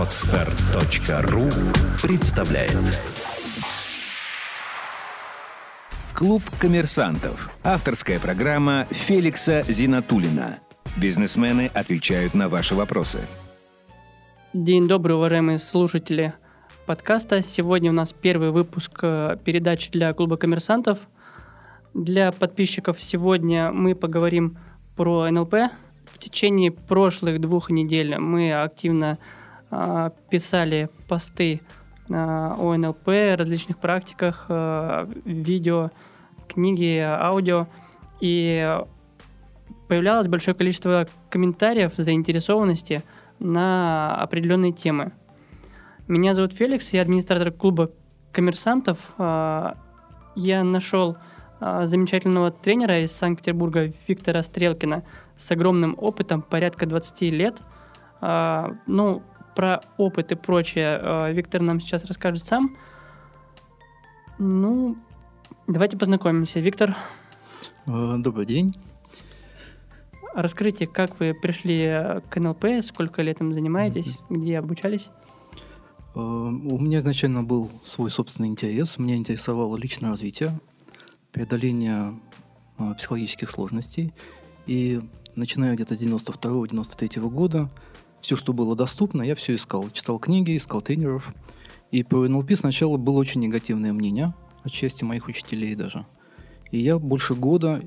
Отстар.ру представляет Клуб коммерсантов. Авторская программа Феликса Зинатулина. Бизнесмены отвечают на ваши вопросы. День добрый, уважаемые слушатели подкаста. Сегодня у нас первый выпуск э, передачи для клуба коммерсантов. Для подписчиков сегодня мы поговорим про НЛП. В течение прошлых двух недель мы активно писали посты о НЛП, различных практиках, э, видео, книги, аудио. И появлялось большое количество комментариев, заинтересованности на определенные темы. Меня зовут Феликс, я администратор клуба коммерсантов. Э, я нашел а, замечательного тренера из Санкт-Петербурга Виктора Стрелкина с огромным опытом, порядка 20 лет. А, ну, про опыт и прочее а, Виктор нам сейчас расскажет сам. Ну, давайте познакомимся. Виктор. Добрый день. Расскажите, как вы пришли к НЛП, сколько лет им занимаетесь, mm-hmm. где обучались? У меня изначально был свой собственный интерес. Меня интересовало личное развитие преодоления э, психологических сложностей. И начиная где-то с 92-93 года, все, что было доступно, я все искал. Читал книги, искал тренеров. И по НЛП сначала было очень негативное мнение, отчасти моих учителей даже. И я больше года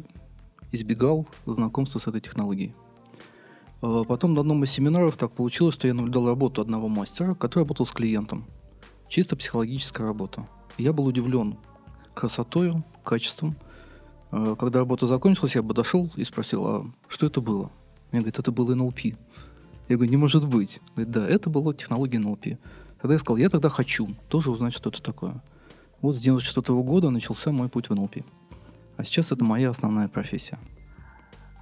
избегал знакомства с этой технологией. А потом на одном из семинаров так получилось, что я наблюдал работу одного мастера, который работал с клиентом. Чисто психологическая работа. Я был удивлен красотою, качеством. Э, когда работа закончилась, я подошел и спросил, а что это было? Мне говорит, это было НЛП. Я говорю, не может быть. Говорит, да, это была технология НЛП. Тогда я сказал, я тогда хочу тоже узнать, что это такое. Вот с 94 года начался мой путь в НЛП. А сейчас это моя основная профессия.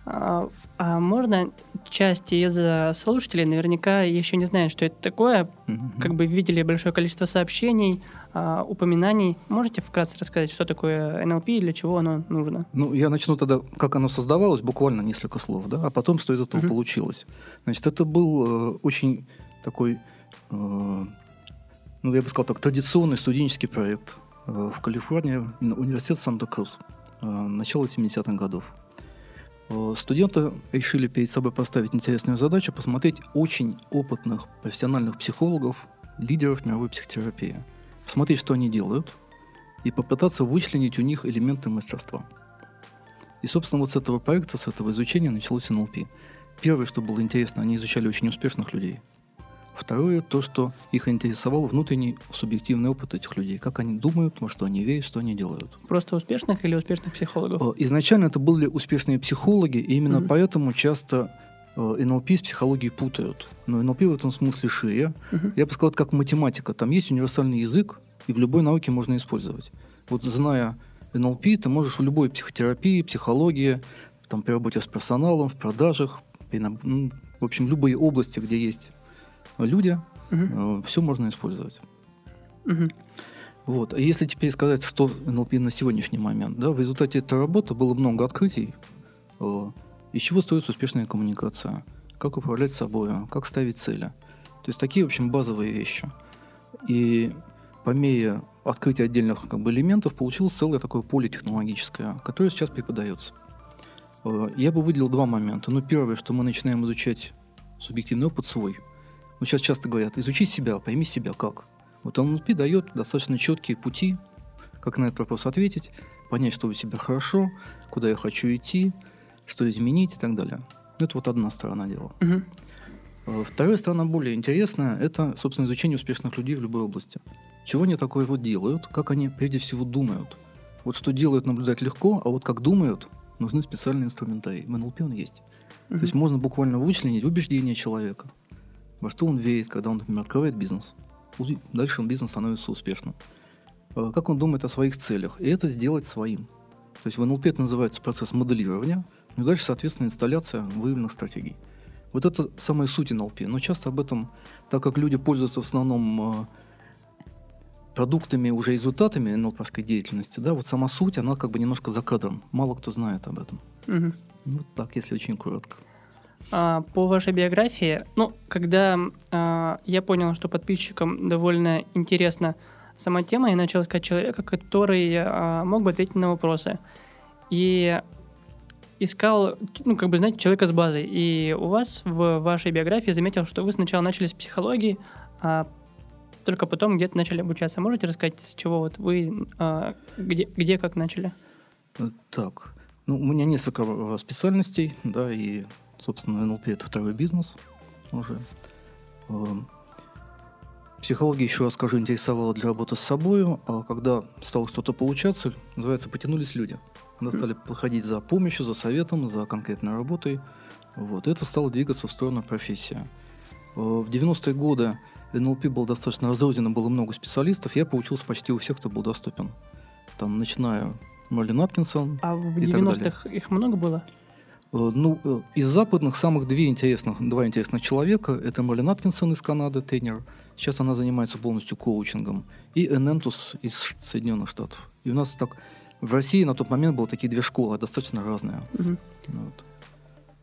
А, а можно часть из слушателей наверняка еще не знают, что это такое, mm-hmm. как бы видели большое количество сообщений, а, упоминаний. Можете вкратце рассказать, что такое НЛП и для чего оно нужно? Ну, я начну тогда, как оно создавалось, буквально несколько слов, да, а потом, что из этого mm-hmm. получилось. Значит, это был э, очень такой, э, ну, я бы сказал так, традиционный студенческий проект э, в Калифорнии, университет Санта-Крус, э, начало 70-х годов. Э, студенты решили перед собой поставить интересную задачу посмотреть очень опытных профессиональных психологов, лидеров мировой психотерапии. Посмотреть, что они делают, и попытаться вычленить у них элементы мастерства. И, собственно, вот с этого проекта, с этого изучения началось НЛП. Первое, что было интересно, они изучали очень успешных людей – Второе, то, что их интересовал внутренний субъективный опыт этих людей. Как они думают, во что они верят, что они делают. Просто успешных или успешных психологов? Э, изначально это были успешные психологи, и именно mm-hmm. поэтому часто э, НЛП с психологией путают. Но НЛП в этом смысле шире. Mm-hmm. Я бы сказал, это как математика. Там есть универсальный язык, и в любой науке можно использовать. Вот зная НЛП, ты можешь в любой психотерапии, психологии, там, при работе с персоналом, в продажах, в общем, любые области, где есть люди, угу. все можно использовать. Угу. Вот. И если теперь сказать, что НЛП на сегодняшний момент, да, в результате этой работы было много открытий, э, из чего строится успешная коммуникация, как управлять собой, как ставить цели. То есть такие, в общем, базовые вещи. И по мере открытия отдельных как бы, элементов получилось целое такое поле технологическое, которое сейчас преподается. Э, я бы выделил два момента. Ну, первое, что мы начинаем изучать субъективный опыт свой – ну, сейчас часто говорят, изучи себя, пойми себя как. Вот НЛП дает достаточно четкие пути, как на этот вопрос ответить, понять, что у себя хорошо, куда я хочу идти, что изменить и так далее. Это вот одна сторона дела. Угу. Вторая сторона более интересная – это, собственно, изучение успешных людей в любой области. Чего они такое вот делают, как они прежде всего думают. Вот что делают, наблюдать легко, а вот как думают, нужны специальные инструментарии. В НЛП он есть. Угу. То есть можно буквально вычленить убеждения человека – во что он верит, когда он, например, открывает бизнес. Дальше он бизнес становится успешным. Э, как он думает о своих целях. И это сделать своим. То есть в НЛП это называется процесс моделирования, ну и дальше, соответственно, инсталляция выявленных стратегий. Вот это самая суть НЛП. Но часто об этом, так как люди пользуются в основном э, продуктами, уже результатами НЛПовской деятельности, да, вот сама суть, она как бы немножко за кадром. Мало кто знает об этом. Угу. Вот так, если очень коротко. А, по вашей биографии, ну, когда а, я понял, что подписчикам довольно интересна сама тема, я начал искать человека, который а, мог бы ответить на вопросы. И искал, ну, как бы, знаете, человека с базой. И у вас в вашей биографии заметил, что вы сначала начали с психологии, а только потом где-то начали обучаться. Можете рассказать, с чего вот вы, а, где, где как начали? Так, ну, у меня несколько специальностей, да, и Собственно, НЛП – это второй бизнес уже. Эм, психология, еще раз скажу, интересовала для работы с собой, а когда стало что-то получаться, называется, потянулись люди. Когда стали подходить за помощью, за советом, за конкретной работой. Вот. Это стало двигаться в сторону профессии. Э, в 90-е годы НЛП был достаточно разрозненно, было много специалистов. Я поучился почти у всех, кто был доступен. Там, начиная Нолин Аткинсон. А в 90-х их много было? Э, ну, э, из западных самых две интересных, два интересных человека. Это Молли Наткинсон из Канады, тренер. Сейчас она занимается полностью коучингом. И Энентус из Соединенных Штатов. И у нас так... В России на тот момент было такие две школы, достаточно разные. Угу. Вот.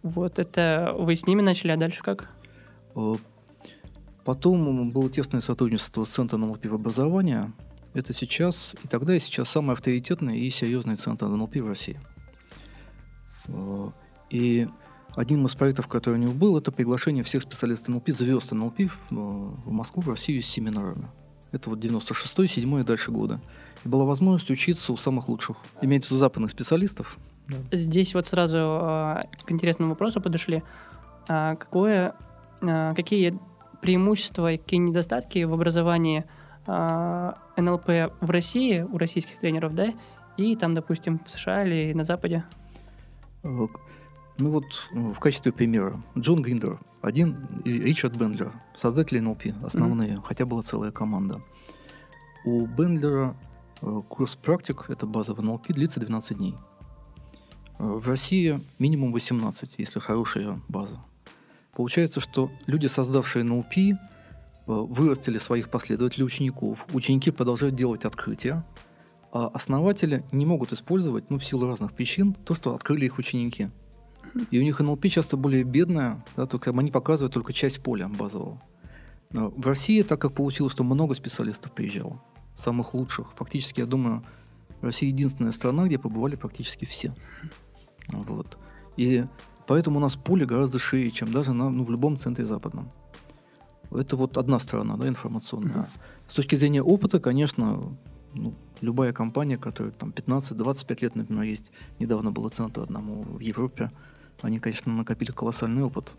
вот это вы с ними начали, а дальше как? Э, потом было тесное сотрудничество с Центром НЛП в образовании. Это сейчас, и тогда, и сейчас самый авторитетный и серьезный центр НЛП в России. И один из проектов, который у него был, это приглашение всех специалистов НЛП, звезд НЛП в, в Москву, в Россию с семинарами. Это вот 96-й, 7 и дальше года. И была возможность учиться у самых лучших. Имеется у западных специалистов. Здесь вот сразу э, к интересному вопросу подошли. А какое, а, какие преимущества и какие недостатки в образовании а, НЛП в России, у российских тренеров, да, и там, допустим, в США или на Западе? Ну вот э, в качестве примера Джон Гриндер, один и Ричард Бендлер, создатели НЛП, основные, mm-hmm. хотя была целая команда. У Бендлера э, курс практик, это база в НЛП, длится 12 дней. Э, в России минимум 18, если хорошая база. Получается, что люди, создавшие НЛП, вырастили своих последователей учеников. Ученики продолжают делать открытия, а основатели не могут использовать, ну, в силу разных причин, то, что открыли их ученики. И у них НЛП часто более бедная, да, только они показывают только часть поля базового. Но в России, так как получилось, что много специалистов приезжало, самых лучших, фактически, я думаю, Россия единственная страна, где побывали практически все. Вот. И поэтому у нас поле гораздо шире, чем даже на, ну, в любом центре западном. Это вот одна сторона, да, информационная. Mm-hmm. С точки зрения опыта, конечно, ну, любая компания, которая там 15-25 лет, например, есть, недавно было центру одному в Европе, они, конечно, накопили колоссальный опыт.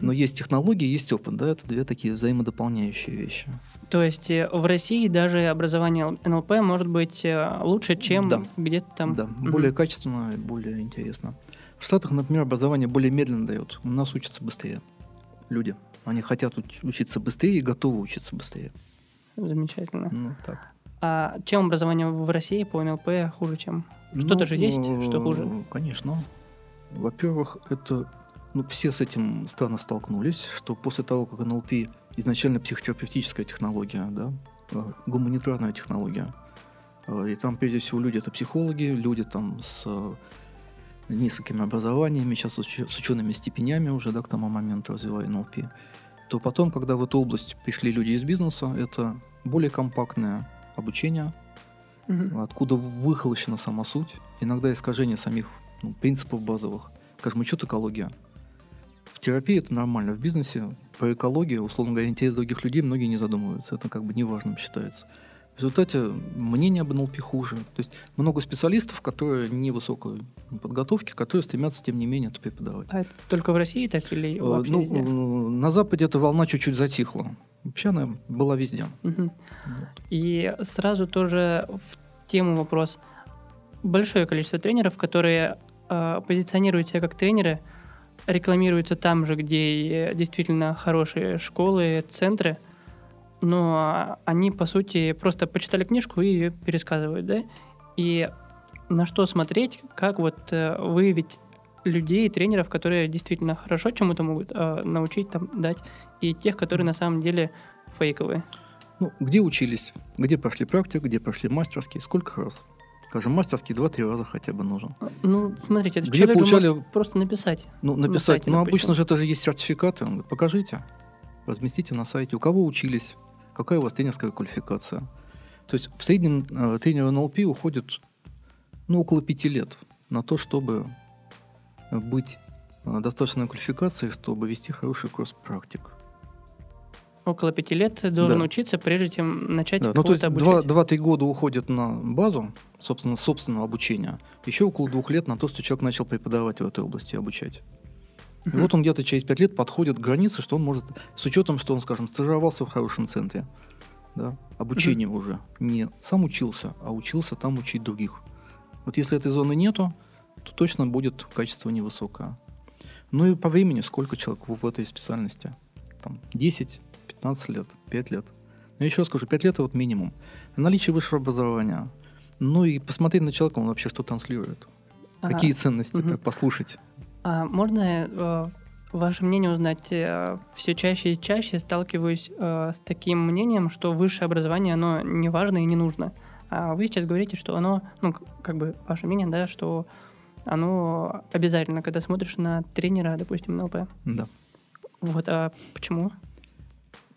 Но есть технологии, есть опыт, да, это две такие взаимодополняющие вещи. То есть э, в России даже образование НЛП может быть э, лучше, чем да. где-то там? Да, угу. более качественно и более интересно. В Штатах, например, образование более медленно дает. У нас учатся быстрее люди. Они хотят учиться быстрее и готовы учиться быстрее. Замечательно. Ну, так. А чем образование в России по НЛП хуже, чем? Что-то ну, же есть, что хуже? Конечно. Во-первых, это ну, все с этим странно столкнулись, что после того, как НЛП изначально психотерапевтическая технология, да, э, гуманитарная технология, э, и там, прежде всего, люди это психологи, люди там с э, несколькими образованиями, сейчас с, уч- с учеными степенями уже, да, к тому моменту развивая НЛП, то потом, когда в эту область пришли люди из бизнеса, это более компактное обучение, угу. откуда выхолощена сама суть, иногда искажение самих ну, принципов базовых. Скажем, учет экология. В терапии это нормально, в бизнесе по экологии, условно говоря, интерес других людей многие не задумываются. Это как бы неважным считается. В результате мнение об НЛП хуже. То есть много специалистов, которые невысокой подготовки, которые стремятся, тем не менее, это преподавать. А это только в России так или э, вообще ну, везде? На Западе эта волна чуть-чуть затихла. Вообще она была везде. Угу. Вот. И сразу тоже в тему вопрос. Большое количество тренеров, которые э, позиционируют себя как тренеры, рекламируются там же, где действительно хорошие школы, центры, но они, по сути, просто почитали книжку и ее пересказывают, да? И на что смотреть, как вот э, выявить людей, тренеров, которые действительно хорошо чему-то могут э, научить, там, дать, и тех, которые на самом деле фейковые. Ну, где учились, где прошли практику, где прошли мастерские, сколько раз? Скажем, мастерский два-три раза хотя бы нужен. Ну, смотрите, это Где получали- может просто написать. Ну, На написать, сайте, ну, обычно же это же есть сертификаты. Он говорит, покажите, разместите на сайте, у кого учились, какая у вас тренерская квалификация. То есть в среднем э, тренеру НЛП уходит ну, около пяти лет на то, чтобы быть э, достаточной квалификацией, чтобы вести хороший курс практик. Около пяти лет должен Да. учиться, прежде чем начать Да, ну, то есть кого-то два- обучать. два-три года уходит на базу, собственно, собственного обучения. Еще около двух лет на то, что человек начал преподавать в этой области, обучать. И Мгм. вот он где-то через пять лет подходит к границе, что он может, с учетом, что он, скажем, стажировался в хорошем центре, да, обучение уже. Не сам учился, а учился там учить других. Вот если этой зоны нету, то точно будет качество невысокое. Ну и по времени, сколько человек в, в этой специальности? Там 10, 15 лет, 5 лет. Но еще скажу, 5 лет это вот минимум. Наличие высшего образования. Ну и посмотреть на человека, он вообще что транслирует. Ага. Какие ценности, мгм. послушать. А можно э, ваше мнение узнать? все чаще и чаще сталкиваюсь э, с таким мнением, что высшее образование, оно не важно и не нужно. А вы сейчас говорите, что оно, ну, как бы ваше мнение, да, что оно обязательно, когда смотришь на тренера, допустим, на ЛП. Да. Вот, а почему?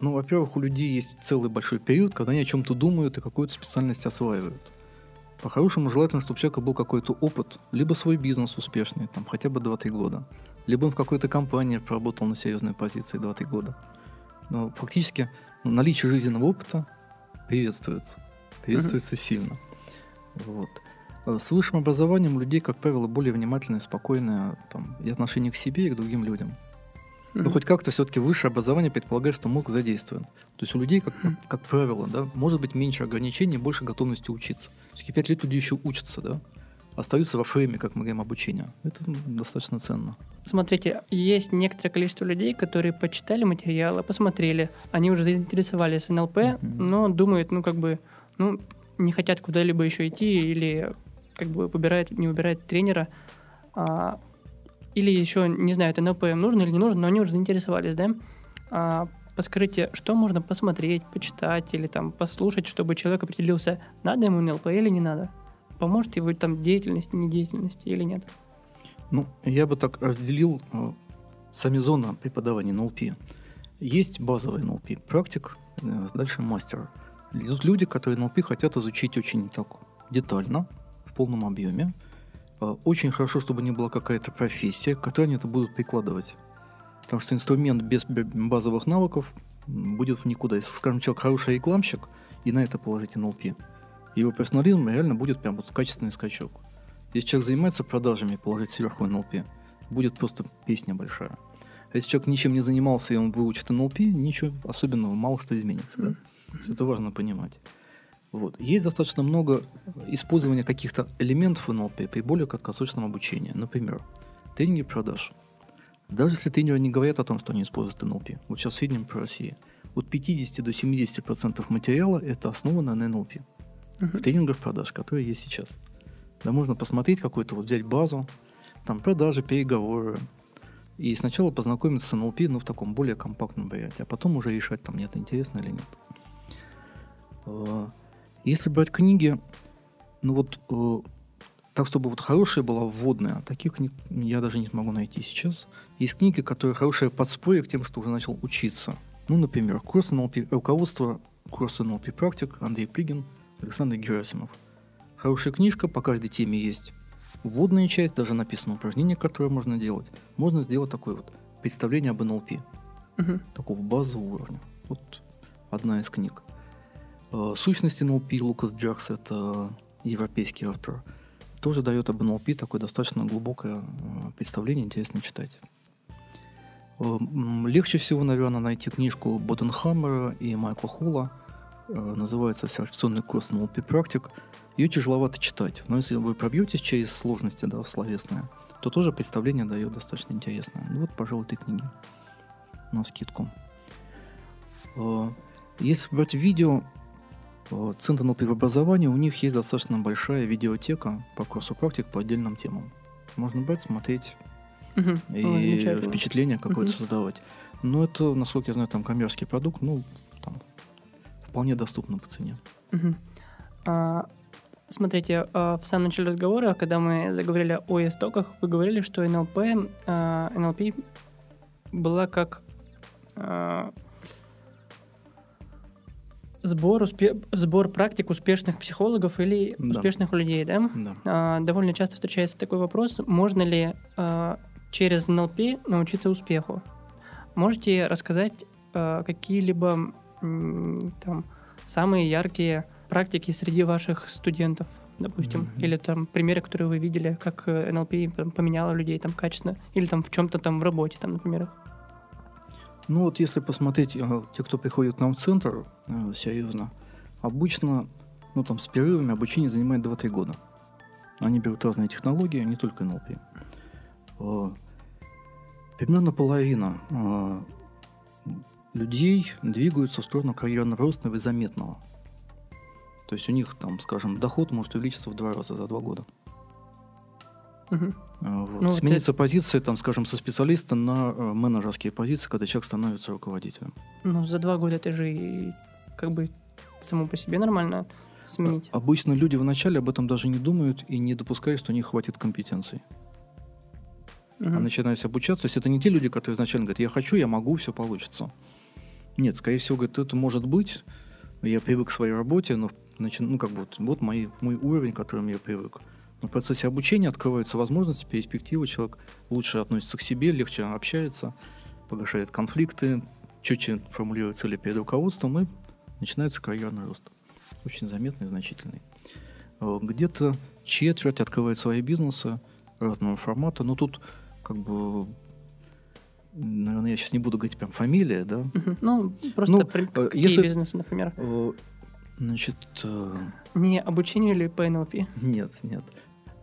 Ну, во-первых, у людей есть целый большой период, когда они о чем-то думают и какую-то специальность осваивают. По-хорошему, желательно, чтобы у человека был какой-то опыт, либо свой бизнес успешный, там, хотя бы 2-3 года, либо он в какой-то компании проработал на серьезной позиции 2-3 года. Но фактически ну, наличие жизненного опыта приветствуется. Приветствуется сильно. Вот. Э, С высшим образованием людей, как правило, более внимательное, спокойное там, и отношение к себе, и к другим людям. Ну, Мгм. хоть как-то все-таки высшее образование предполагает, что мозг задействован. То есть у людей, как, Мгм. как правило, да, может быть меньше ограничений, больше готовности учиться. Все-таки пять лет люди еще учатся, да, остаются во фрейме, как мы говорим, обучения. Это м, достаточно ценно. Смотрите, есть некоторое количество людей, которые почитали материалы, посмотрели, они уже заинтересовались НЛП, но думают, ну, как бы, ну, не хотят куда-либо еще идти или как бы выбирают, не выбирают тренера, а, или еще не знают, НЛП им нужно или не нужно, но они уже заинтересовались, да? А, подскажите, что можно посмотреть, почитать или там послушать, чтобы человек определился, надо ему НЛП или не надо? Поможет его там деятельности, недеятельности или нет? Ну, я бы так разделил э, сами зоны преподавания НЛП. Есть базовый НЛП, практик, э, дальше мастер. Люди, которые НЛП хотят изучить очень так детально, в полном объеме. Э, Очень хорошо, чтобы не была какая-то профессия, к которой они это будут прикладывать. Потому что инструмент без базовых навыков будет в никуда. Если, скажем, человек хороший рекламщик, и на это положить НЛП, его персонализм реально будет прям вот качественный скачок. Если человек занимается продажами, положить сверху НЛП, будет просто песня большая. А если человек ничем не занимался, и он выучит НЛП, ничего особенного, мало что изменится. Да? Есть Это важно понимать. Вот. Есть достаточно много использования каких-то элементов НЛП при более краткосрочном обучении. Например, тренинги продаж. Даже если тренеры не говорят о том, что они используют НЛП, вот сейчас в среднем по России, от 50 до 70% материала это основано на НЛП Мгм. в тренингах продаж, которые есть сейчас. Да можно посмотреть какую-то, вот взять базу, там продажи, переговоры, и сначала познакомиться с НЛП, ну, в таком более компактном варианте, а потом уже решать, там, мне это интересно или нет. Если брать книги, ну вот, э, так, чтобы вот хорошая была вводная, таких книг я даже не смогу найти сейчас. Есть книги, которые хорошее подспорье к тем, что уже начал учиться. Ну, например, курс НЛП, руководство курса НЛП практик Андрей Пигин, Александр Герасимов. Хорошая книжка, по каждой теме есть вводная часть, даже написано упражнение, которое можно делать. Можно сделать такое вот представление об НЛП, Мгм. такого базового уровня. Вот одна из книг. Э, Сущность НЛП Лукас Джакс, это европейский автор, тоже дает об НЛП такое достаточно глубокое э, представление, интересно читать. Э, Легче всего, наверное, найти книжку Боденхаммера и Майкла Холла. Называется «Сертификационный курс НЛП практик». Ее тяжеловато читать, но если вы пробьетесь через сложности да, словесные, то тоже представление дает достаточно интересное. Ну вот, пожалуй, три книги на скидку. Если брать видео, э, Центр НЛП в образовании, у них есть достаточно большая видеотека по курсу практик по отдельным темам. Можно брать, смотреть Мгм. и Ой, впечатление какое-то Мгм. создавать. Но это, насколько я знаю, там коммерческий продукт, ну, там, вполне доступно по цене. Мгм. А, Смотрите, а, в самом начале разговора, когда мы заговорили о истоках, вы говорили, что НЛП, НЛП была как сбор, успе... сбор практик успешных психологов или да. успешных людей, да? Да. А, довольно часто встречается такой вопрос, можно ли а, через НЛП научиться успеху? Можете рассказать а, какие-либо там самые яркие практики среди ваших студентов, допустим, mm-hmm. или там примеры, которые вы видели, как э, НЛП поменяло людей там качественно, или там в чем-то там в работе, там, например? Ну вот если посмотреть, э, те, кто приходит к нам в центр, э, серьезно, обычно, ну там с перерывами обучение занимает 2-3 года. Они берут разные технологии, не только НЛП. Э, примерно половина людей двигаются в сторону карьерного роста заметного. То есть у них там, скажем, доход может увеличиться в два раза за два года. Угу. Вот. Ну, Смениться это... позиции, там, скажем, со специалиста на э, менеджерские позиции, когда человек становится руководителем. Ну, за два года это же и, как бы само по себе нормально сменить. Обычно люди вначале об этом даже не думают и не допускают, что у них хватит компетенций. Угу. А начинаясь обучаться, то есть это не те люди, которые изначально говорят, я хочу, я могу, все получится. Нет, скорее всего, говорят, это может быть, я привык к своей работе, но начи... ну, как бы вот, вот мой, мой уровень, к которому я привык. Но в процессе обучения открываются возможности, перспективы, человек лучше относится к себе, легче общается, погашает конфликты, четче формулирует цели перед руководством, и начинается карьерный рост. Очень заметный и значительный. Э, где-то четверть открывает свои бизнесы разного формата, но тут как бы наверное, я сейчас не буду говорить прям фамилия, да? Ну, просто ну, при, э, какие если, бизнесы, например? Э, значит... Не обучению или по НЛП? Нет, нет.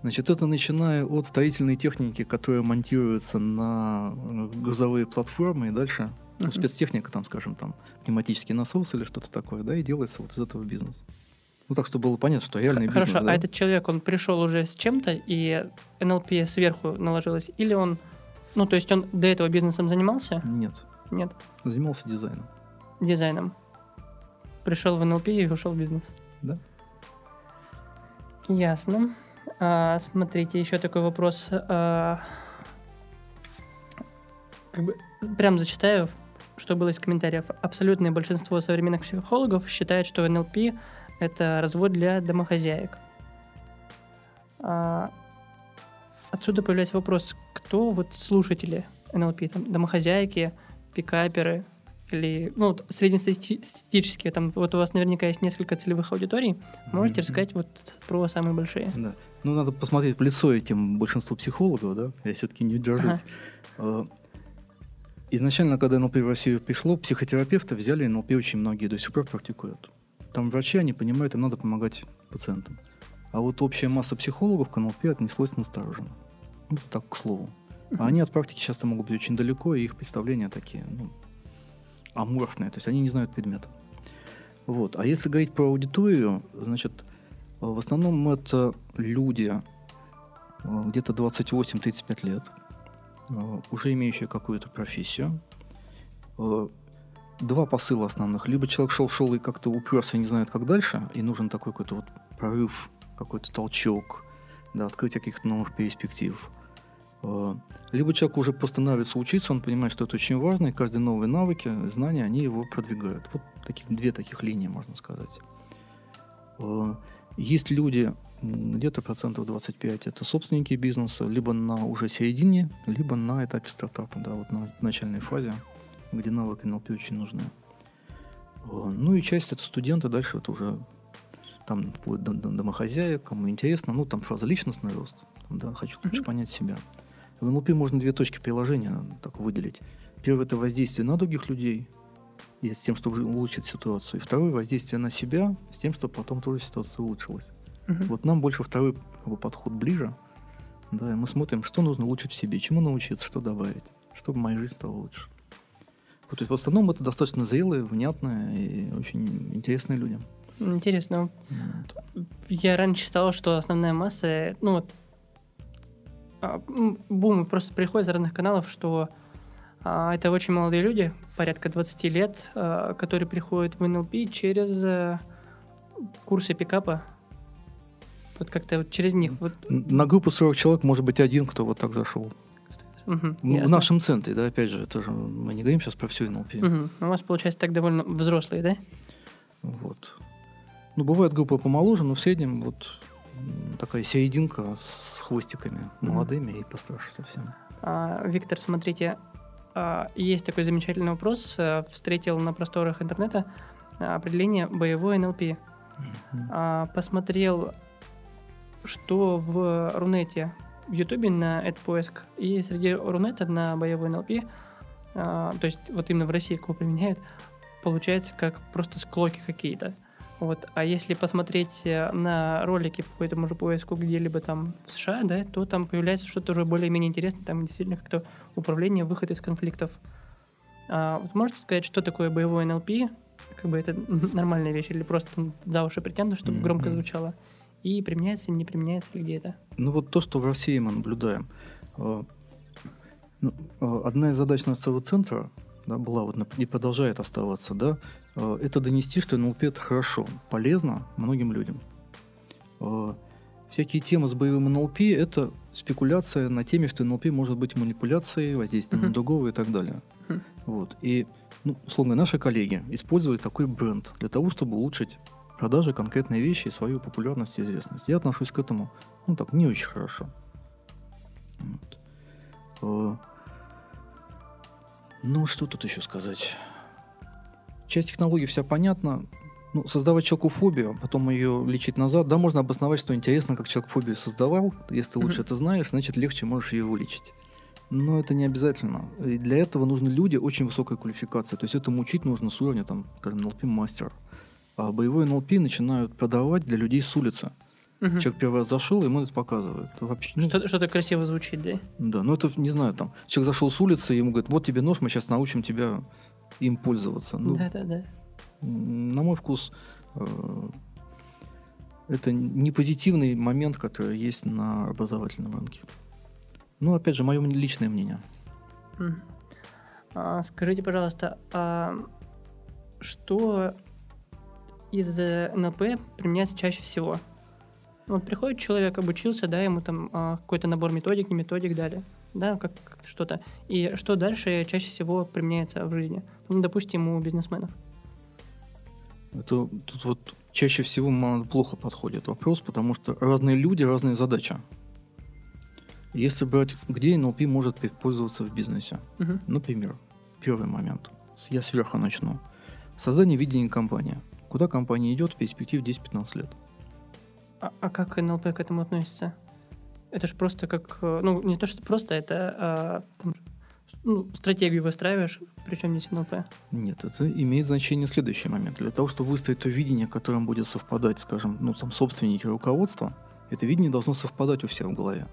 Значит, это начиная от строительной техники, которая монтируется на э, грузовые платформы и дальше uh-huh. ну, спецтехника, там, скажем, там, пневматический насос или что-то такое, да, и делается вот из этого бизнес. Ну, так, чтобы было понятно, что реальный Хорошо, бизнес. Хорошо, да? а этот человек, он пришел уже с чем-то, и НЛП сверху наложилось, или он, ну, то есть он до этого бизнесом занимался? Нет. Нет. Занимался дизайном. Дизайном. Пришел в НЛП и ушел в бизнес. Да. Ясно. А, смотрите, еще такой вопрос. А, как бы, прям зачитаю, что было из комментариев. Абсолютное большинство современных психологов считает, что НЛП – это развод для домохозяек. А, отсюда появляется вопрос, кто вот слушатели НЛП, там, домохозяйки, пикаперы, или, ну, вот среднестатистические, там, вот у вас наверняка есть несколько целевых аудиторий, можете mm-hmm. рассказать вот про самые большие? Да. Ну, надо посмотреть в лицо этим большинству психологов, да, я все-таки не удержусь. Ага. Изначально, когда НЛП в Россию пришло, психотерапевты взяли НЛП очень многие до сих пор практикуют. Там врачи, они понимают, им надо помогать пациентам. А вот общая масса психологов к НЛП отнеслась настороженно. Ну, так, к слову. А они от практики часто могут быть очень далеко, и их представления такие, ну, аморфные, то есть они не знают предмета. Вот. А если говорить про аудиторию, значит, в основном это люди э, где-то 28-35 лет, э, уже имеющие какую-то профессию. Э, два посыла основных. Либо человек шел-шел и как-то уперся, не знает, как дальше, и нужен такой какой-то вот прорыв, какой-то толчок, да, открытие каких-то новых перспектив. Либо человеку уже просто нравится учиться, он понимает, что это очень важно, и каждые новые навыки, знания, они его продвигают. Вот таких, две таких линии, можно сказать. Есть люди, где-то процентов 25, это собственники бизнеса, либо на уже середине, либо на этапе стартапа, да, вот на начальной фазе, где навыки НЛП очень нужны. Ну и часть это студенты, дальше это уже там вплоть до, до домохозяек, кому интересно, ну там фраза личностный рост, да, хочу лучше mm-hmm. понять себя. В НЛП можно две точки приложения так выделить. Первое это воздействие на других людей, и с тем, чтобы улучшить ситуацию. И второе воздействие на себя, с тем, чтобы потом тоже ситуация улучшилась. Угу. Вот нам больше второй как бы, подход ближе. Да, и мы смотрим, что нужно улучшить в себе, чему научиться, что добавить, чтобы моя жизнь стала лучше. Вот, то есть в основном это достаточно зрелые, внятные и очень интересные люди. Интересно. Вот. Я раньше считал, что основная масса, ну вот, бум просто приходит из разных каналов, что а, это очень молодые люди, порядка 20 лет, а, которые приходят в НЛП через э, курсы пикапа. Вот как-то вот через них. Вот... На группу 40 человек может быть один, кто вот так зашел. Угу, в нашем центре, да, опять же, это же мы не говорим сейчас про всю НЛП. Угу. У вас, получается, так довольно взрослые, да? Вот. Ну, бывает группа помоложе, но в среднем вот такая серединка с хвостиками молодыми и постарше совсем. А, Виктор, смотрите, а, есть такой замечательный вопрос. А, встретил на просторах интернета определение боевой НЛП. А, посмотрел, что в Рунете, в Ютубе на этот поиск, и среди Рунета на боевой НЛП, а, то есть вот именно в России его применяют, получается как просто склоки какие-то. Вот. А если посмотреть э, на ролики по этому же поиску где-либо там в США, да, то там появляется что-то уже более-менее интересное, там действительно как-то управление, выход из конфликтов. А, вот можете сказать, что такое боевой НЛП? Как бы это нормальная вещь или просто за уши притянуто, чтобы mm-hmm. громко звучало? И применяется, не применяется ли где это? Ну вот то, что в России мы наблюдаем. Э, ну, э, одна из задач нашего центра да, была вот, и продолжает оставаться, да, это донести, что НЛП это хорошо, полезно многим людям. Э, всякие темы с боевым НЛП – это спекуляция на теме, что НЛП может быть манипуляцией, воздействием uh-huh. на другого и так далее. Uh-huh. Вот. И, ну, условно, наши коллеги использовали такой бренд для того, чтобы улучшить продажи конкретной вещи и свою популярность и известность. Я отношусь к этому, ну так, не очень хорошо. Вот. Э, ну, что тут еще сказать? Часть технологии вся понятна. Ну, создавать человеку фобию, потом ее лечить назад, да, можно обосновать, что интересно, как человек фобию создавал. Если ты лучше mm-hmm. это знаешь, значит, легче можешь ее вылечить. Но это не обязательно. И для этого нужны люди очень высокой квалификации. То есть этому учить нужно с уровня, там, скажем, НЛП-мастер. А боевой НЛП начинают продавать для людей с улицы. Угу. Человек первый раз зашел, ему это показывает. Вообще, ну, что-то, что-то красиво звучит, да? Да, ну это, не знаю, там, человек зашел с улицы, ему говорят, вот тебе нож, мы сейчас научим тебя им пользоваться. Ну, да, да, да. На мой вкус, э, это не позитивный момент, который есть на образовательном рынке. Ну, опять же, мое личное мнение. А, скажите, пожалуйста, а что из НЛП применяется чаще всего? Вот приходит человек, обучился, да, ему там а, какой-то набор методик, не методик дали, да, как, как что-то. И что дальше чаще всего применяется в жизни? Ну, допустим, у бизнесменов. Это тут вот чаще всего плохо подходит вопрос, потому что разные люди, разные задачи. Если брать, где NLP может пользоваться в бизнесе? Угу. Например, первый момент. Я сверху начну. Создание видения компании. Куда компания идет в перспективе 10-15 лет? А, а как НЛП к этому относится? Это же просто как, э, ну, не то, что просто, это а, там, ну, стратегию выстраиваешь, причем здесь НЛП. Нет, это имеет значение следующий момент. Для того, чтобы выставить то видение, которым будет совпадать, скажем, ну, там, собственники руководства, это видение должно совпадать у всех в голове.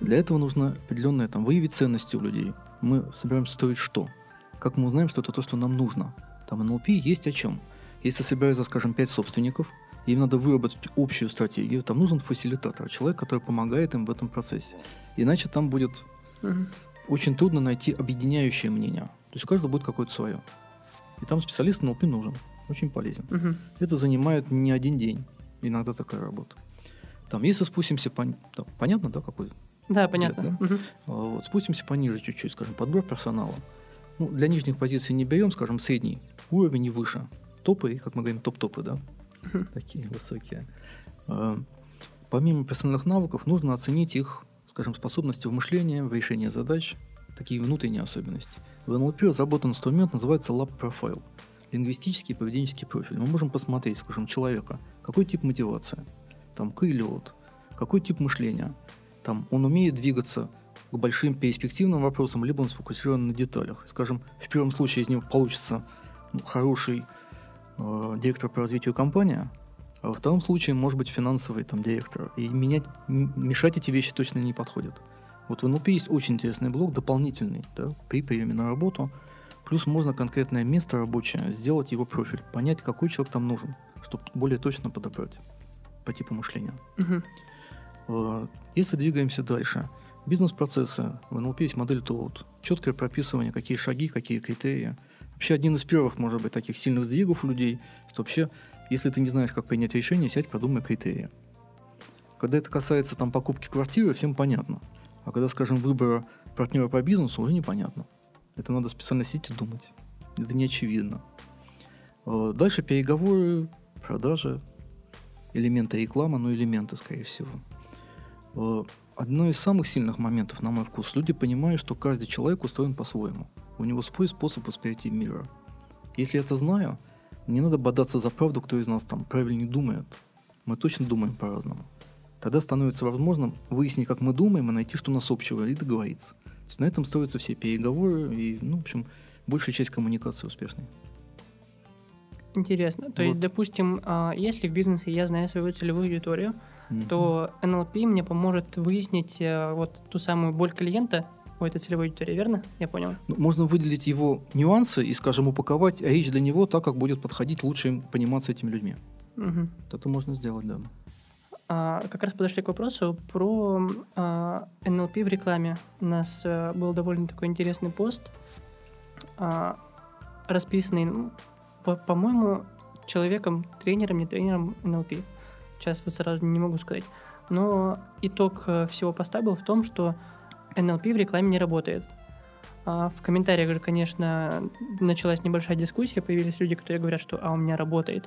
Для этого нужно определенное, там, выявить ценности у людей. Мы собираемся строить что? Как мы узнаем, что это то, что нам нужно? Там НЛП есть о чем. Если собирается, скажем, пять собственников – им надо выработать общую стратегию. Там нужен фасилитатор, человек, который помогает им в этом процессе. Иначе там будет угу. очень трудно найти объединяющее мнение. То есть у каждого будет какое-то свое. И там специалист НЛП нужен. Очень полезен. Угу. Это занимает не один день. Иногда такая работа. Там, если спустимся по... Да, понятно, да, какой? Да, понятно. да? Угу. Вот, спустимся пониже чуть-чуть, скажем, подбор персонала. Ну, для нижних позиций не берем, скажем, средний уровень и выше. Топы, как мы говорим, топ-топы, да? Такие высокие. А, помимо персональных навыков, нужно оценить их, скажем, способности в мышлении, в решении задач, такие внутренние особенности. В НЛП разработан инструмент, называется Lab Profile. Лингвистический и поведенческий профиль. Мы можем посмотреть, скажем, человека, какой тип мотивации, там, к или от, какой тип мышления, там, он умеет двигаться к большим перспективным вопросам, либо он сфокусирован на деталях. Скажем, в первом случае из него получится ну, хороший э, директор по развитию компании, а во втором случае может быть финансовый там директор. И менять, мешать эти вещи точно не подходят. Вот в НЛП есть очень интересный блок, дополнительный, да, при приеме на работу. Плюс можно конкретное место рабочее, сделать его профиль, понять, какой человек там нужен, чтобы более точно подобрать по типу мышления. Угу. Если двигаемся дальше, бизнес-процессы, в НЛП есть модель ТОУТ, четкое прописывание, какие шаги, какие критерии – Вообще один из первых, может быть, таких сильных сдвигов у людей, что вообще, если ты не знаешь, как принять решение, сядь, подумай критерии. Когда это касается там покупки квартиры, всем понятно. А когда, скажем, выбора партнера по бизнесу, уже непонятно. Это надо специально сидеть и думать. Это не очевидно. Э, дальше переговоры, продажи, элементы рекламы, ну элементы, скорее всего. Э, одно из самых сильных моментов, на мой вкус, люди понимают, что каждый человек устроен по-своему. У него свой способ восприятия мира. Если я это знаю, не надо бодаться за правду, кто из нас там правильнее думает. Мы точно думаем по-разному. Тогда становится возможным выяснить, как мы думаем, и найти, что у нас общего, и договориться. То есть на этом строятся все переговоры, и, ну, в общем, большая часть коммуникации успешной. Интересно. То вот. есть, допустим, а, если в бизнесе я знаю свою целевую аудиторию, mm-hmm. то NLP мне поможет выяснить э, вот ту самую боль клиента у этой целевой аудитории, верно? Я понял. Ну, можно выделить его нюансы и, скажем, упаковать речь для него так, как будет подходить лучше им пониматься этими людьми. Угу. Это можно сделать, да. А, как раз подошли к вопросу про а, NLP в рекламе. У нас а, был довольно такой интересный пост, а, расписанный, ну, по- по-моему, человеком, тренером, не тренером NLP. Сейчас вот сразу не могу сказать. Но итог э, всего поста был в том, что NLP в рекламе не работает. А в комментариях же, конечно, началась небольшая дискуссия, появились люди, которые говорят, что «а у меня работает».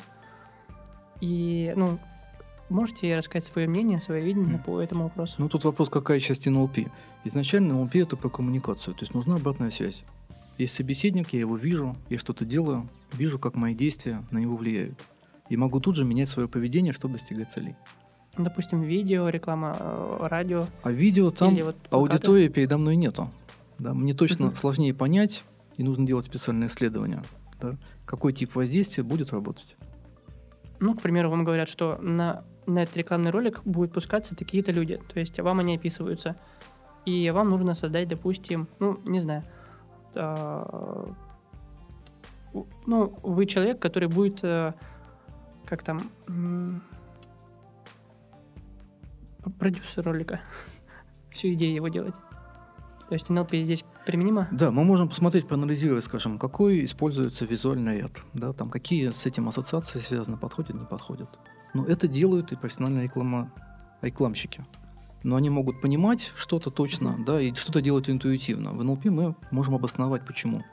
И, ну, можете рассказать свое мнение, свое видение mm. по этому вопросу? Ну, тут вопрос, какая часть NLP. Изначально NLP – это про коммуникацию, то есть нужна обратная связь. Есть собеседник, я его вижу, я что-то делаю, вижу, как мои действия на него влияют. И могу тут же менять свое поведение, чтобы достигать целей. Допустим, видео, реклама, э, радио. А видео там вот аудитории передо мной нету. Да, мне точно uh-huh. сложнее понять, и нужно делать специальное исследование, да, какой тип воздействия будет работать. Ну, к примеру, вам говорят, что на, на этот рекламный ролик будут пускаться такие-то люди, то есть вам они описываются. И вам нужно создать, допустим, ну, не знаю, э, ну, вы человек, который будет, э, как там, продюсер ролика, всю идею его делать. То есть NLP здесь применимо? Да, мы можем посмотреть, проанализировать, скажем, какой используется визуальный ряд, да, там какие с этим ассоциации связаны, подходят, не подходят. Но это делают и профессиональные реклама, рекламщики. Но они могут понимать что-то точно, mm-hmm. да, и что-то делать интуитивно. В NLP мы можем обосновать, почему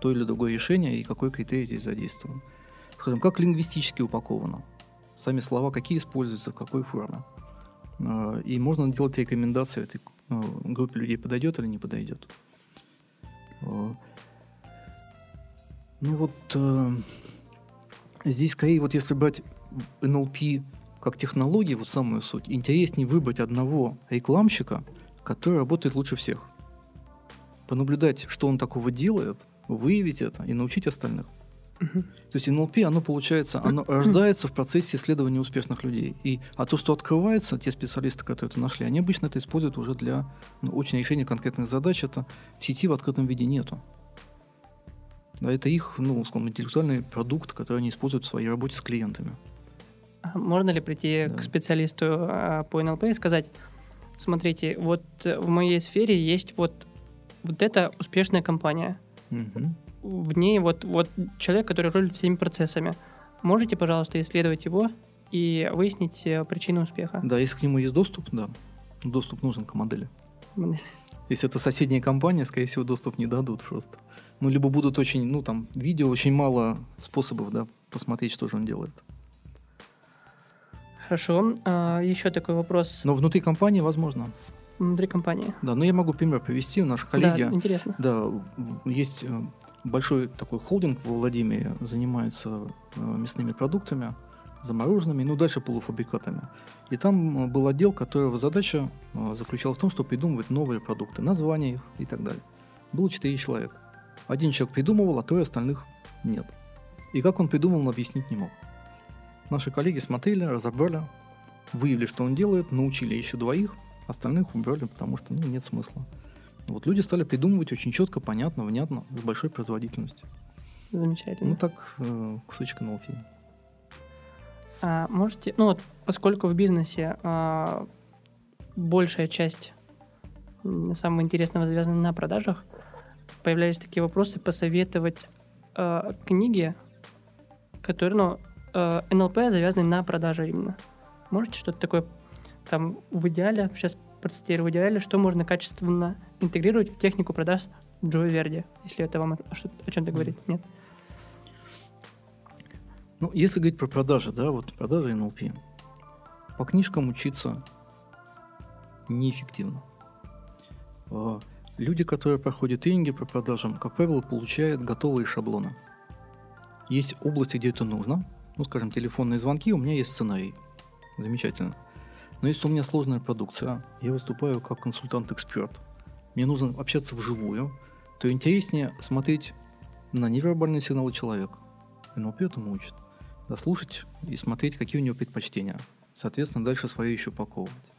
то или другое решение и какой критерий здесь задействован. Скажем, как лингвистически упаковано. Сами слова какие используются, в какой форме. А, и можно делать рекомендации этой а, группе людей, подойдет или не подойдет. А, ну вот здесь скорее, вот если брать NLP как технологии, вот самую суть, интереснее выбрать одного рекламщика, который работает лучше всех. Понаблюдать, что он такого делает, выявить это и научить остальных. То есть НЛП, оно получается, оно рождается в процессе исследования успешных людей. И, а то, что открывается, те специалисты, которые это нашли, они обычно это используют уже для ну, очень решения конкретных задач. Это в сети в открытом виде нету. Да, это их, ну, скажем, интеллектуальный продукт, который они используют в своей работе с клиентами. А можно ли прийти да. к специалисту а, по НЛП и сказать, смотрите, вот в моей сфере есть вот, вот эта успешная компания. Угу в ней вот, вот человек, который рулит всеми процессами. Можете, пожалуйста, исследовать его и выяснить э, причину успеха? Да, если к нему есть доступ, да. Доступ нужен к модели. Модель. Если это соседняя компания, скорее всего, доступ не дадут просто. Ну, либо будут очень, ну, там, видео, очень мало способов, да, посмотреть, что же он делает. Хорошо. А, еще такой вопрос. Но внутри компании возможно. Внутри компании. Да, но я могу пример привести. Наши коллеги. Да, интересно. Да, есть э, большой такой холдинг в Владимире, занимается э, мясными продуктами, замороженными, ну дальше полуфабрикатами. И там э, был отдел, которого задача э, заключалась в том, чтобы придумывать новые продукты, названия их и так далее. Было четыре человека. Один человек придумывал, а трое остальных нет. И как он придумал, он объяснить не мог. Наши коллеги смотрели, разобрали, выявили, что он делает, научили еще двоих, остальных убрали, потому что ну, нет смысла. Вот люди стали придумывать очень четко, понятно, внятно, с большой производительностью. Замечательно. Ну так, э, кусочек NLP. А можете, ну вот, поскольку в бизнесе а, большая часть самого интересного связана на продажах, появлялись такие вопросы, посоветовать а, книги, которые, ну, а, НЛП завязаны на продаже именно. Можете что-то такое там в идеале, сейчас процитирую, в идеале, что можно качественно интегрировать в технику продаж Джо Верди, если это вам о, о чем-то говорит, нет? Ну, если говорить про продажи, да, вот продажи NLP, по книжкам учиться неэффективно. А, люди, которые проходят тренинги по продажам, как правило, получают готовые шаблоны. Есть области, где это нужно. Ну, скажем, телефонные звонки, у меня есть сценарий. Замечательно. Но если у меня сложная продукция, я выступаю как консультант-эксперт, мне нужно общаться вживую, то интереснее смотреть на невербальные сигналы человека. НЛП этому учит. Да, слушать и смотреть, какие у него предпочтения. Соответственно, дальше свое еще упаковывать.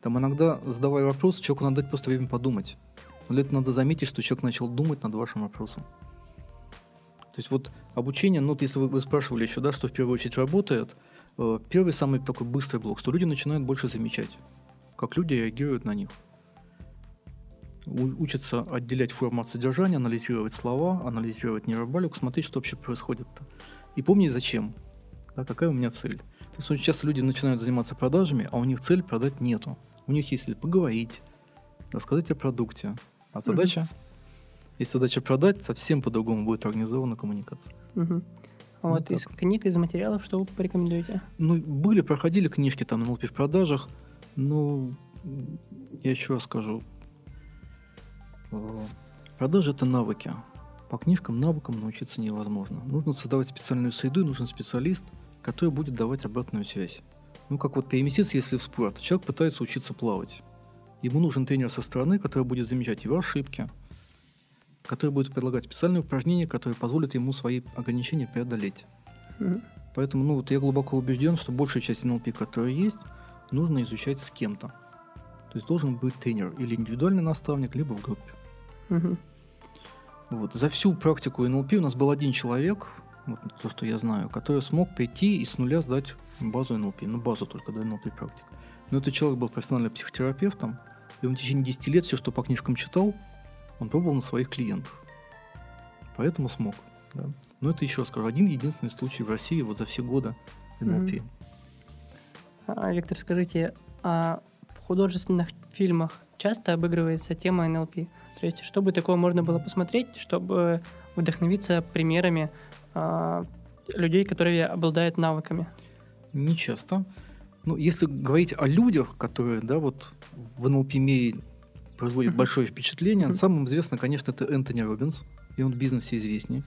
Там иногда, задавая вопрос, человеку надо дать просто время подумать. Но для этого надо заметить, что человек начал думать над вашим вопросом. То есть вот обучение, ну, вот если вы, вы спрашивали еще, да, что в первую очередь работает, э, первый самый такой быстрый блок, что люди начинают больше замечать, как люди реагируют на них. Учатся отделять форму от содержания, анализировать слова, анализировать нейробалику, смотреть, что вообще происходит-то. И помнить зачем, да, какая у меня цель. То есть очень часто люди начинают заниматься продажами, а у них цель продать нету. У них есть цель поговорить, рассказать о продукте. А задача mm-hmm. Если задача продать, совсем по-другому будет организована коммуникация. Угу. А вот, вот из книг, из материалов, что вы порекомендуете? Ну, были, проходили книжки там на в продажах. Ну, я еще раз скажу. Продажи это навыки. По книжкам, навыкам научиться невозможно. Нужно создавать специальную среду, и нужен специалист, который будет давать обратную связь. Ну, как вот переместиться, если в спорт. Человек пытается учиться плавать. Ему нужен тренер со стороны, который будет замечать его ошибки, который будет предлагать специальные упражнения, которые позволят ему свои ограничения преодолеть. Mm-hmm. Поэтому, ну вот я глубоко убежден, что большая часть НЛП, которая есть, нужно изучать с кем-то. То есть должен быть тренер или индивидуальный наставник, либо в группе. Mm-hmm. Вот. За всю практику НЛП у нас был один человек, вот то, что я знаю, который смог прийти и с нуля сдать базу НЛП. Ну, базу только, да, НЛП практик. Но этот человек был профессиональным психотерапевтом, и он в течение 10 лет все, что по книжкам читал, он пробовал на своих клиентов. Поэтому смог. Да. Но это еще раз скажу, один единственный случай в России вот за все годы НЛП. Mm-hmm. А, Виктор, скажите, а в художественных фильмах часто обыгрывается тема НЛП? То есть, чтобы такое можно было посмотреть, чтобы вдохновиться примерами а, людей, которые обладают навыками? Не часто. Ну, если говорить о людях, которые, да, вот в НЛП мире производит mm-hmm. большое впечатление. Mm-hmm. Самым известным, конечно, это Энтони Робинс, и он в бизнесе известней,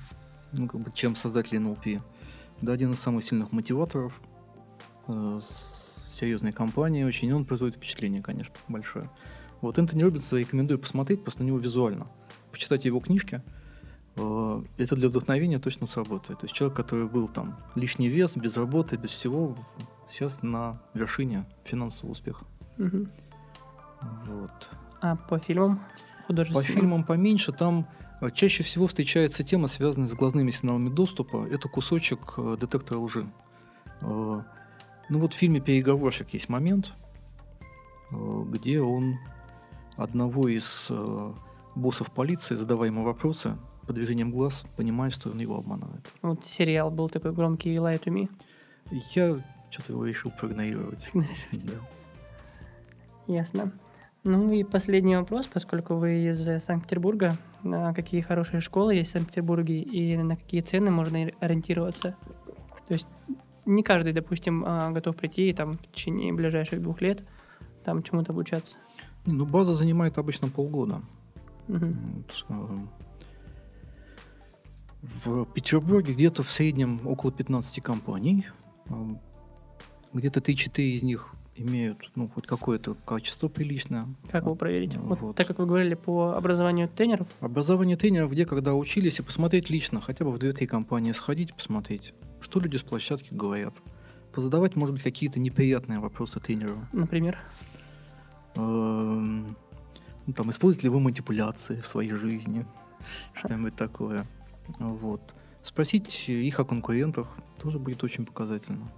ну, как бы, чем создатель NLP. Да, один из самых сильных мотиваторов, э, с серьезной компанией очень, он производит впечатление, конечно, большое. Вот Энтони Робинса рекомендую посмотреть просто на него визуально. Почитать его книжки, э, это для вдохновения точно сработает. То есть человек, который был там лишний вес, без работы, без всего, сейчас на вершине финансового успеха. Угу. Вот. А по фильмам художественным? По фильмам поменьше. Там э, чаще всего встречается тема, связанная с глазными сигналами доступа. Это кусочек э, детектора лжи. Э, ну вот в фильме «Переговорщик» есть момент, где он одного из боссов полиции, задавая ему вопросы, по движением глаз понимает, что он его обманывает. Вот сериал был такой громкий «Lie to me». Я что-то его решил проигнорировать. Ясно. Ну и последний вопрос, поскольку вы из Санкт-Петербурга, на какие хорошие школы есть в Санкт-Петербурге и на какие цены можно ориентироваться? Не каждый, допустим, а, готов прийти и там в течение ближайших двух лет там чему-то обучаться. Ну, база занимает обычно полгода. Угу. Вот, а, в Петербурге где-то в среднем около 15 компаний. А, где-то 3-4 из них имеют ну, хоть какое-то качество приличное. Как его проверить? Вот. вот. Так как вы говорили по образованию тренеров? Образование тренеров, где когда учились, и посмотреть лично, хотя бы в 2-3 компании сходить, посмотреть, что люди с площадки говорят. Позадавать, может быть, какие-то неприятные вопросы тренеру. Например? Эм, ну, там, используете ли вы манипуляции в своей жизни? Что-нибудь такое. Вот. Спросить их о конкурентах тоже будет очень показательно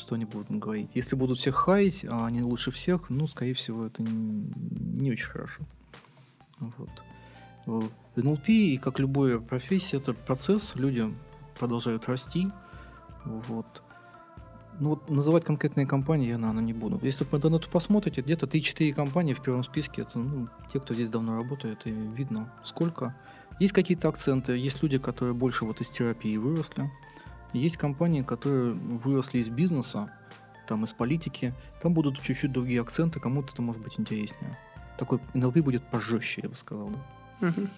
что они будут говорить. Если будут всех хаять, а они лучше всех, ну, скорее всего, это не, не очень хорошо. Вот. В НЛП, и как любая профессия, это процесс, люди продолжают расти. Вот. Ну вот называть конкретные компании я, наверное, не буду. Если вы по интернету посмотрите, где-то 3-4 компании в первом списке, это ну, те, кто здесь давно работает, и видно сколько. Есть какие-то акценты, есть люди, которые больше вот из терапии выросли. Есть компании, которые выросли из бизнеса, там из политики. Там будут чуть-чуть другие акценты, кому-то это может быть интереснее. Такой NLP будет пожестче, я бы сказал. Да. Угу.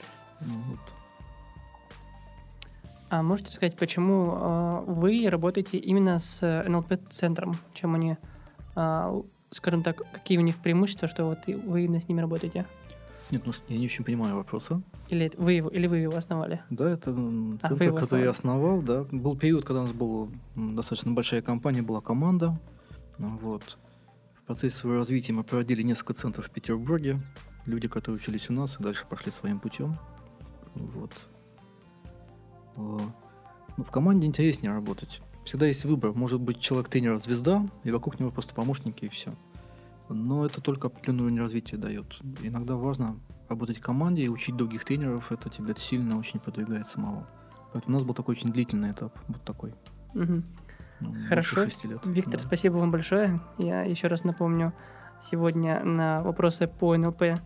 вот. А можете сказать, почему э, вы работаете именно с NLP-центром? Чем они, э, скажем так, какие у них преимущества, что вот вы именно с ними работаете? Нет, ну я не очень понимаю вопроса. Или вы его, или вы его основали? Да, это а, центр, а, который я основал, да. Был период, когда у нас была достаточно большая компания, была команда. Вот. В процессе своего развития мы проводили несколько центров в Петербурге. Люди, которые учились у нас, и дальше пошли своим путем. Вот. Э, ну, в команде интереснее работать. Всегда есть выбор. Может быть, человек-тренер звезда, и вокруг него просто помощники, и все. Но это только определенный уровень развития дает. Иногда важно работать в команде и учить других тренеров. Это тебя сильно очень продвигает самого. Поэтому у нас был такой очень длительный этап. Вот такой. Угу. Ну, Хорошо. Лет. Виктор, да. спасибо вам большое. Я еще раз напомню, сегодня на вопросы по НЛП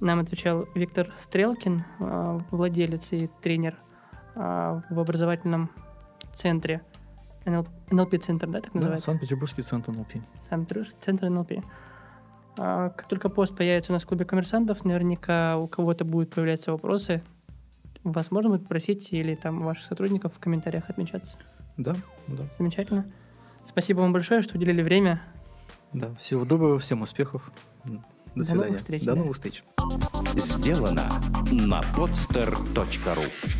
нам отвечал Виктор Стрелкин, э, владелец и тренер а, в образовательном центре НЛП-центр, да, так называется? Да, Санкт-Петербургский центр НЛП. Санкт-Петербургский центр НЛП. А, как только пост появится у нас в клубе коммерсантов, наверняка у кого-то будут появляться вопросы. Вас можно будет попросить или там ваших сотрудников в комментариях отмечаться? Да, да. Замечательно. Спасибо вам большое, что уделили время. Да, всего доброго, всем успехов. До, До свидания. Новых встреч, До да. новых встреч. Сделано на podster.ru